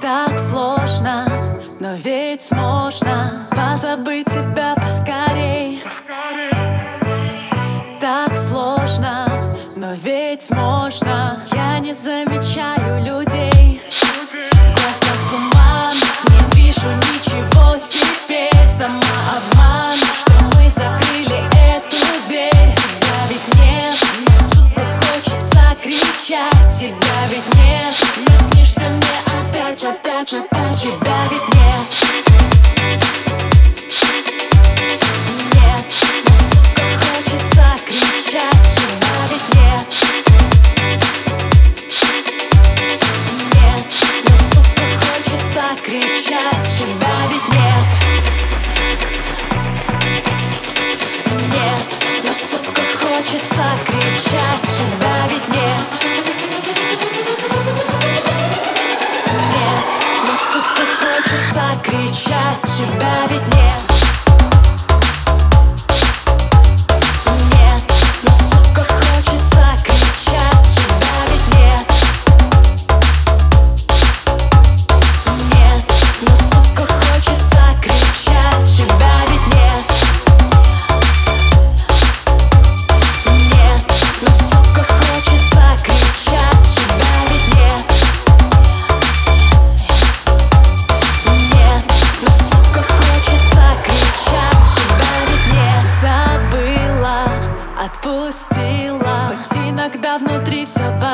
Так сложно, но ведь можно Позабыть тебя поскорей. Так сложно, но ведь можно. Я не замечаю людей. В глазах туман, не вижу ничего теперь. Сама обман, что мы закрыли эту дверь. Тебя ведь нет, но, сука, хочется кричать. Тебя ведь нет, но хочу, а тебя ведь нет внутри собаки